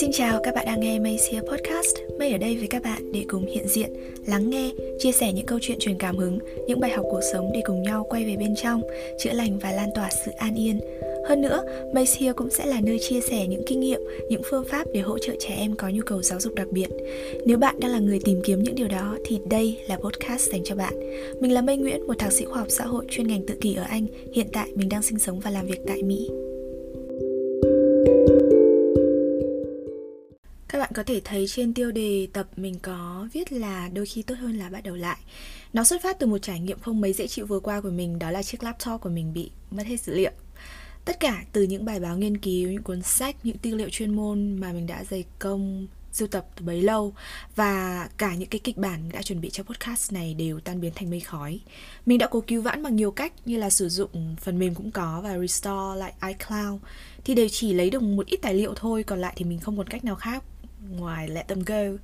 Xin chào, các bạn đang nghe Maysia podcast. May ở đây với các bạn để cùng hiện diện, lắng nghe, chia sẻ những câu chuyện truyền cảm hứng, những bài học cuộc sống để cùng nhau quay về bên trong, chữa lành và lan tỏa sự an yên. Hơn nữa, Maysia cũng sẽ là nơi chia sẻ những kinh nghiệm, những phương pháp để hỗ trợ trẻ em có nhu cầu giáo dục đặc biệt. Nếu bạn đang là người tìm kiếm những điều đó thì đây là podcast dành cho bạn. Mình là Mây Nguyễn, một thạc sĩ khoa học xã hội chuyên ngành tự kỷ ở Anh. Hiện tại mình đang sinh sống và làm việc tại Mỹ. Các bạn có thể thấy trên tiêu đề tập mình có viết là đôi khi tốt hơn là bắt đầu lại. Nó xuất phát từ một trải nghiệm không mấy dễ chịu vừa qua của mình, đó là chiếc laptop của mình bị mất hết dữ liệu. Tất cả từ những bài báo nghiên cứu, những cuốn sách, những tư liệu chuyên môn mà mình đã dày công sưu tập từ bấy lâu và cả những cái kịch bản đã chuẩn bị cho podcast này đều tan biến thành mây khói. Mình đã cố cứu vãn bằng nhiều cách như là sử dụng phần mềm cũng có và restore lại iCloud thì đều chỉ lấy được một ít tài liệu thôi còn lại thì mình không còn cách nào khác ngoài Let Them Go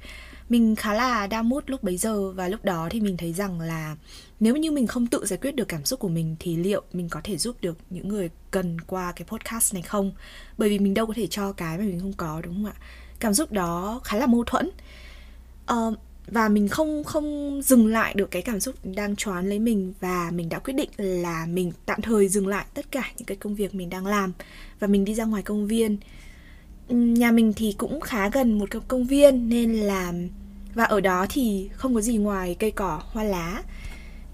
mình khá là đa mút lúc bấy giờ. Và lúc đó thì mình thấy rằng là nếu như mình không tự giải quyết được cảm xúc của mình thì liệu mình có thể giúp được những người cần qua cái podcast này không? Bởi vì mình đâu có thể cho cái mà mình không có đúng không ạ? Cảm xúc đó khá là mâu thuẫn. Uh, và mình không không dừng lại được cái cảm xúc đang choán lấy mình. Và mình đã quyết định là mình tạm thời dừng lại tất cả những cái công việc mình đang làm. Và mình đi ra ngoài công viên nhà mình thì cũng khá gần một cái công viên nên là và ở đó thì không có gì ngoài cây cỏ hoa lá.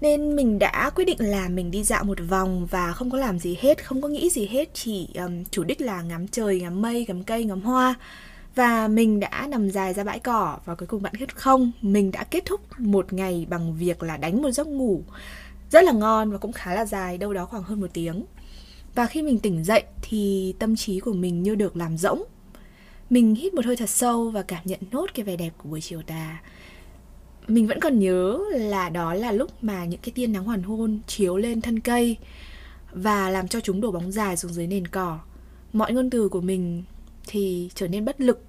Nên mình đã quyết định là mình đi dạo một vòng và không có làm gì hết không có nghĩ gì hết chỉ um, chủ đích là ngắm trời ngắm mây ngắm cây ngắm hoa. Và mình đã nằm dài ra bãi cỏ và cuối cùng bạn biết không mình đã kết thúc một ngày bằng việc là đánh một giấc ngủ rất là ngon và cũng khá là dài đâu đó khoảng hơn một tiếng. Và khi mình tỉnh dậy thì tâm trí của mình như được làm rỗng mình hít một hơi thật sâu và cảm nhận nốt cái vẻ đẹp của buổi chiều tà. Mình vẫn còn nhớ là đó là lúc mà những cái tia nắng hoàn hôn chiếu lên thân cây và làm cho chúng đổ bóng dài xuống dưới nền cỏ. Mọi ngôn từ của mình thì trở nên bất lực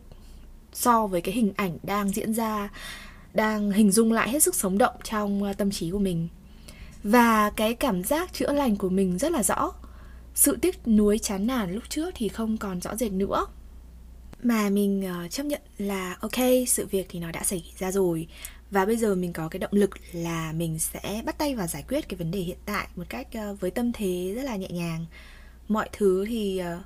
so với cái hình ảnh đang diễn ra, đang hình dung lại hết sức sống động trong ờ, tâm trí của mình. Và cái cảm giác chữa lành của mình rất là rõ. Sự tiếc nuối chán nản lúc trước thì không còn rõ rệt nữa mà mình uh, chấp nhận là ok sự việc thì nó đã xảy ra rồi. Và bây giờ mình có cái động lực là mình sẽ bắt tay vào giải quyết cái vấn đề hiện tại một cách uh, với tâm thế rất là nhẹ nhàng. Mọi thứ thì uh,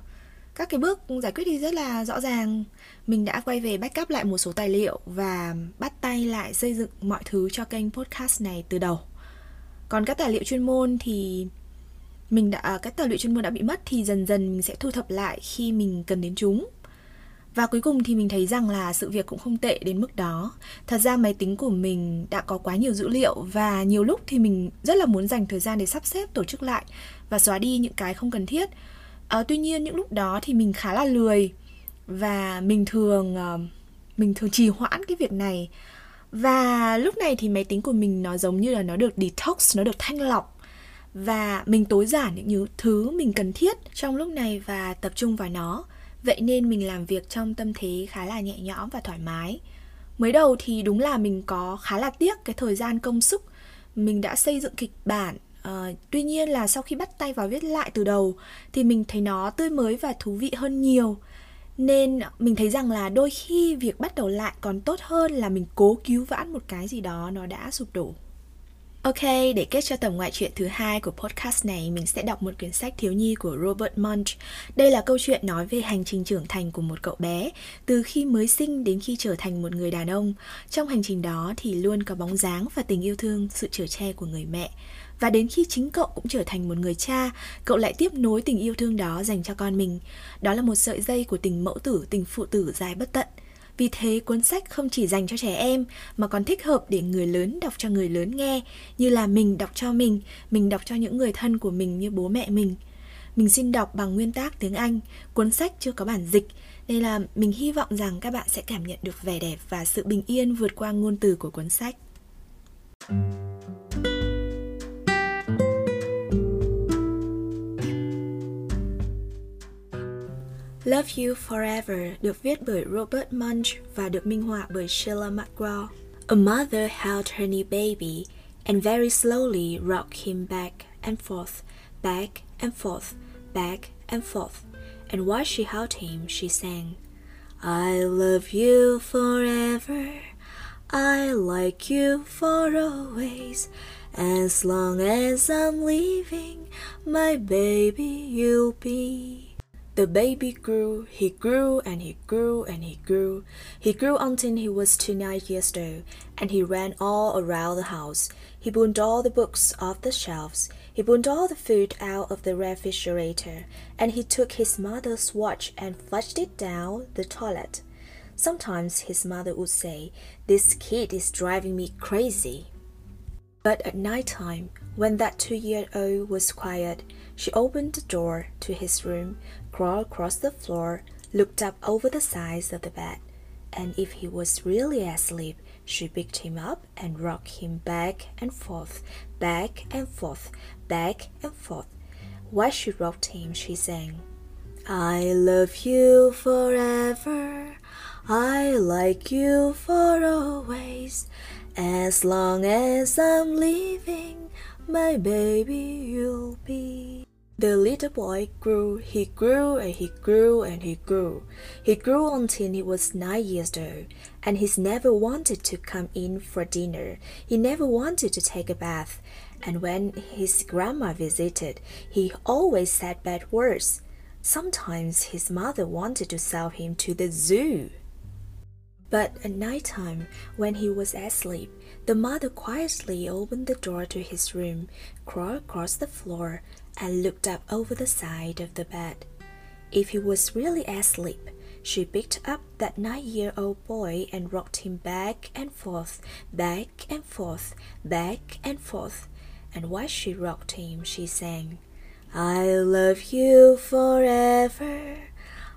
các cái bước giải quyết thì rất là rõ ràng. Mình đã quay về backup lại một số tài liệu và bắt tay lại xây dựng mọi thứ cho kênh podcast này từ đầu. Còn các tài liệu chuyên môn thì mình đã các tài liệu chuyên môn đã bị mất thì dần dần mình sẽ thu thập lại khi mình cần đến chúng và cuối cùng thì mình thấy rằng là sự việc cũng không tệ đến mức đó. Thật ra máy tính của mình đã có quá nhiều dữ liệu và nhiều lúc thì mình rất là muốn dành thời gian để sắp xếp tổ chức lại và xóa đi những cái không cần thiết. À, tuy nhiên những lúc đó thì mình khá là lười và mình thường ờ, mình thường trì hoãn cái việc này. Và lúc này thì máy tính của mình nó giống như là nó được detox, nó được thanh lọc và mình tối giản những thứ mình cần thiết trong lúc này và tập trung vào nó Vậy nên mình làm việc trong tâm thế khá là nhẹ nhõm và thoải mái. Mới đầu thì đúng là mình có khá là tiếc cái thời gian công sức. Mình đã xây dựng kịch bản Uh, tuy nhiên là sau khi bắt tay vào viết lại từ đầu thì mình thấy nó tươi mới và thú vị hơn nhiều. Nên mình thấy rằng là đôi khi việc bắt đầu lại còn tốt hơn là mình cố cứu vãn một cái gì đó nó đã sụp đổ. Ok, để kết cho tầm ngoại truyện thứ hai của podcast này, mình sẽ đọc một quyển sách thiếu nhi của Robert Munch. Đây là câu chuyện nói về hành trình trưởng thành của một cậu bé, từ khi mới sinh đến khi trở thành một người đàn ông. Trong hành trình đó thì luôn có bóng dáng và tình yêu thương, sự chở che của người mẹ. Và đến khi chính cậu cũng trở thành một người cha, cậu lại tiếp nối tình yêu thương đó dành cho con mình. Đó là một sợi dây của tình mẫu tử, tình phụ tử dài bất tận. Vì thế cuốn sách không chỉ dành cho trẻ em mà còn thích hợp để người lớn đọc cho người lớn nghe, như là mình đọc cho mình, mình đọc cho những người thân của mình như bố mẹ mình. Mình xin đọc bằng nguyên tác tiếng Anh, cuốn sách chưa có bản dịch, nên là mình hy vọng rằng các bạn sẽ cảm nhận được vẻ đẹp và sự bình yên vượt qua ngôn từ của cuốn sách. Love You Forever được viết bởi Robert Munsch và được minh họa bởi Sheila McGraw. A mother held her new baby and very slowly rocked him back and forth, back and forth, back and forth. And while she held him, she sang, I love you forever. I like you for always. As long as I'm living, my baby you'll be. The baby grew, he grew and he grew and he grew. He grew until he was two nine years old, and he ran all around the house. He pulled all the books off the shelves. He pulled all the food out of the refrigerator, and he took his mother's watch and flushed it down the toilet. Sometimes his mother would say, This kid is driving me crazy. But at night time, when that two year old was quiet, she opened the door to his room, crawled across the floor, looked up over the sides of the bed, and if he was really asleep, she picked him up and rocked him back and forth, back and forth, back and forth. While she rocked him, she sang, I love you forever. I like you for always. As long as I'm living, my baby you'll be. The little boy grew, he grew and he grew and he grew. He grew until he was nine years old, and he never wanted to come in for dinner. He never wanted to take a bath, and when his grandma visited, he always said bad words. Sometimes his mother wanted to sell him to the zoo. But at night time, when he was asleep, the mother quietly opened the door to his room, crawled across the floor, and looked up over the side of the bed. If he was really asleep, she picked up that nine year old boy and rocked him back and forth, back and forth, back and forth. And while she rocked him, she sang, I'll love you forever.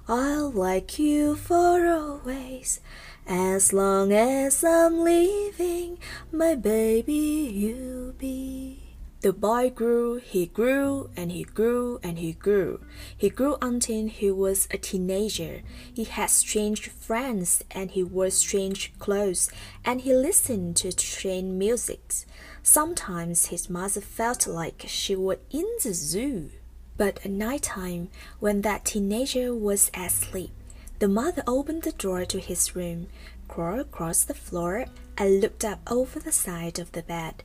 I'll like you for always. As long as I'm living, my baby you'll be. The boy grew, he grew, and he grew, and he grew. He grew until he was a teenager. He had strange friends, and he wore strange clothes, and he listened to strange music. Sometimes his mother felt like she was in the zoo. But at night time, when that teenager was asleep, the mother opened the door to his room, crawled across the floor, and looked up over the side of the bed.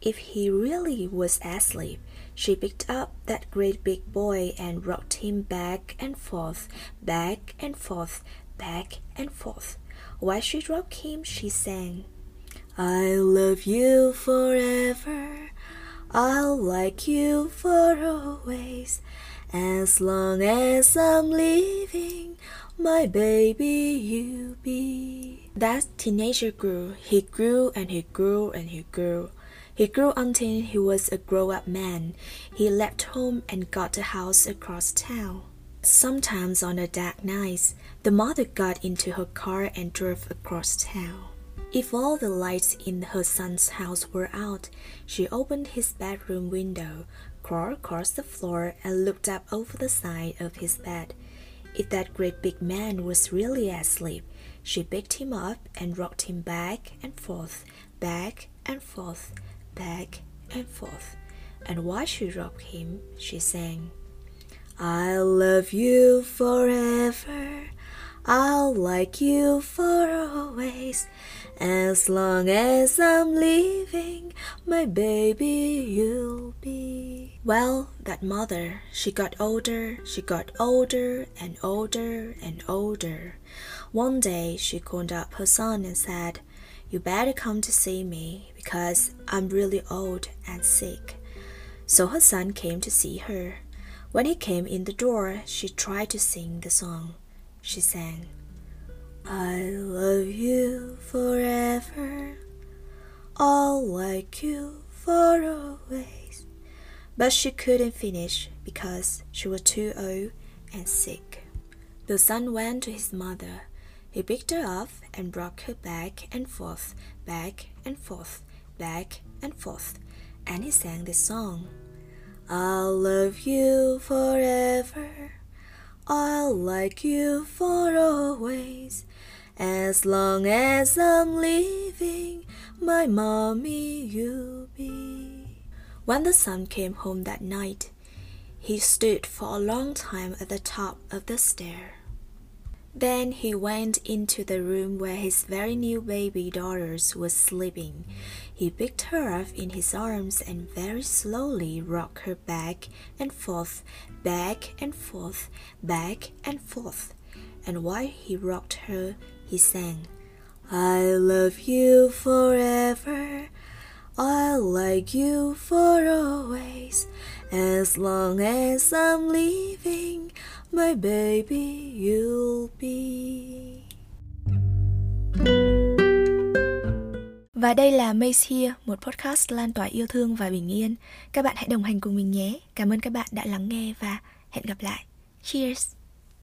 If he really was asleep, she picked up that great big boy and rocked him back and forth, back and forth, back and forth. While she rocked him, she sang, I love you forever. I'll like you for always. As long as I'm living, my baby you be. That teenager grew. He grew and he grew and he grew. He grew until he was a grown up man. He left home and got a house across town. Sometimes on a dark night, the mother got into her car and drove across town. If all the lights in her son's house were out, she opened his bedroom window, crawled across the floor, and looked up over the side of his bed. If that great big man was really asleep, she picked him up and rocked him back and forth, back and forth, back and forth, and while she rocked him, she sang, I'll love you forever. I'll like you for always. As long as I'm living, my baby you'll be. Well, that mother, she got older, she got older and older and older. One day she called up her son and said, You better come to see me because I'm really old and sick. So her son came to see her. When he came in the door, she tried to sing the song. She sang, I love you forever. I'll like you for always. But she couldn't finish because she was too old and sick. The son went to his mother. He picked her up and rocked her back and forth, back and forth back and forth, and he sang this song I'll love you forever, I'll like you for always. As long as I'm living, my mommy you'll be. When the son came home that night, he stood for a long time at the top of the stair. Then he went into the room where his very new baby daughters was sleeping. He picked her up in his arms and very slowly rocked her back and forth, back and forth, back and forth. And while he rocked her, he sang, I love you forever. I like you for always. As long as I'm living, my baby you'll be. Và đây là Mace Here, một podcast lan tỏa yêu thương và bình yên. Các bạn hãy đồng hành cùng mình nhé. Cảm ơn các bạn đã lắng nghe và hẹn gặp lại. Cheers!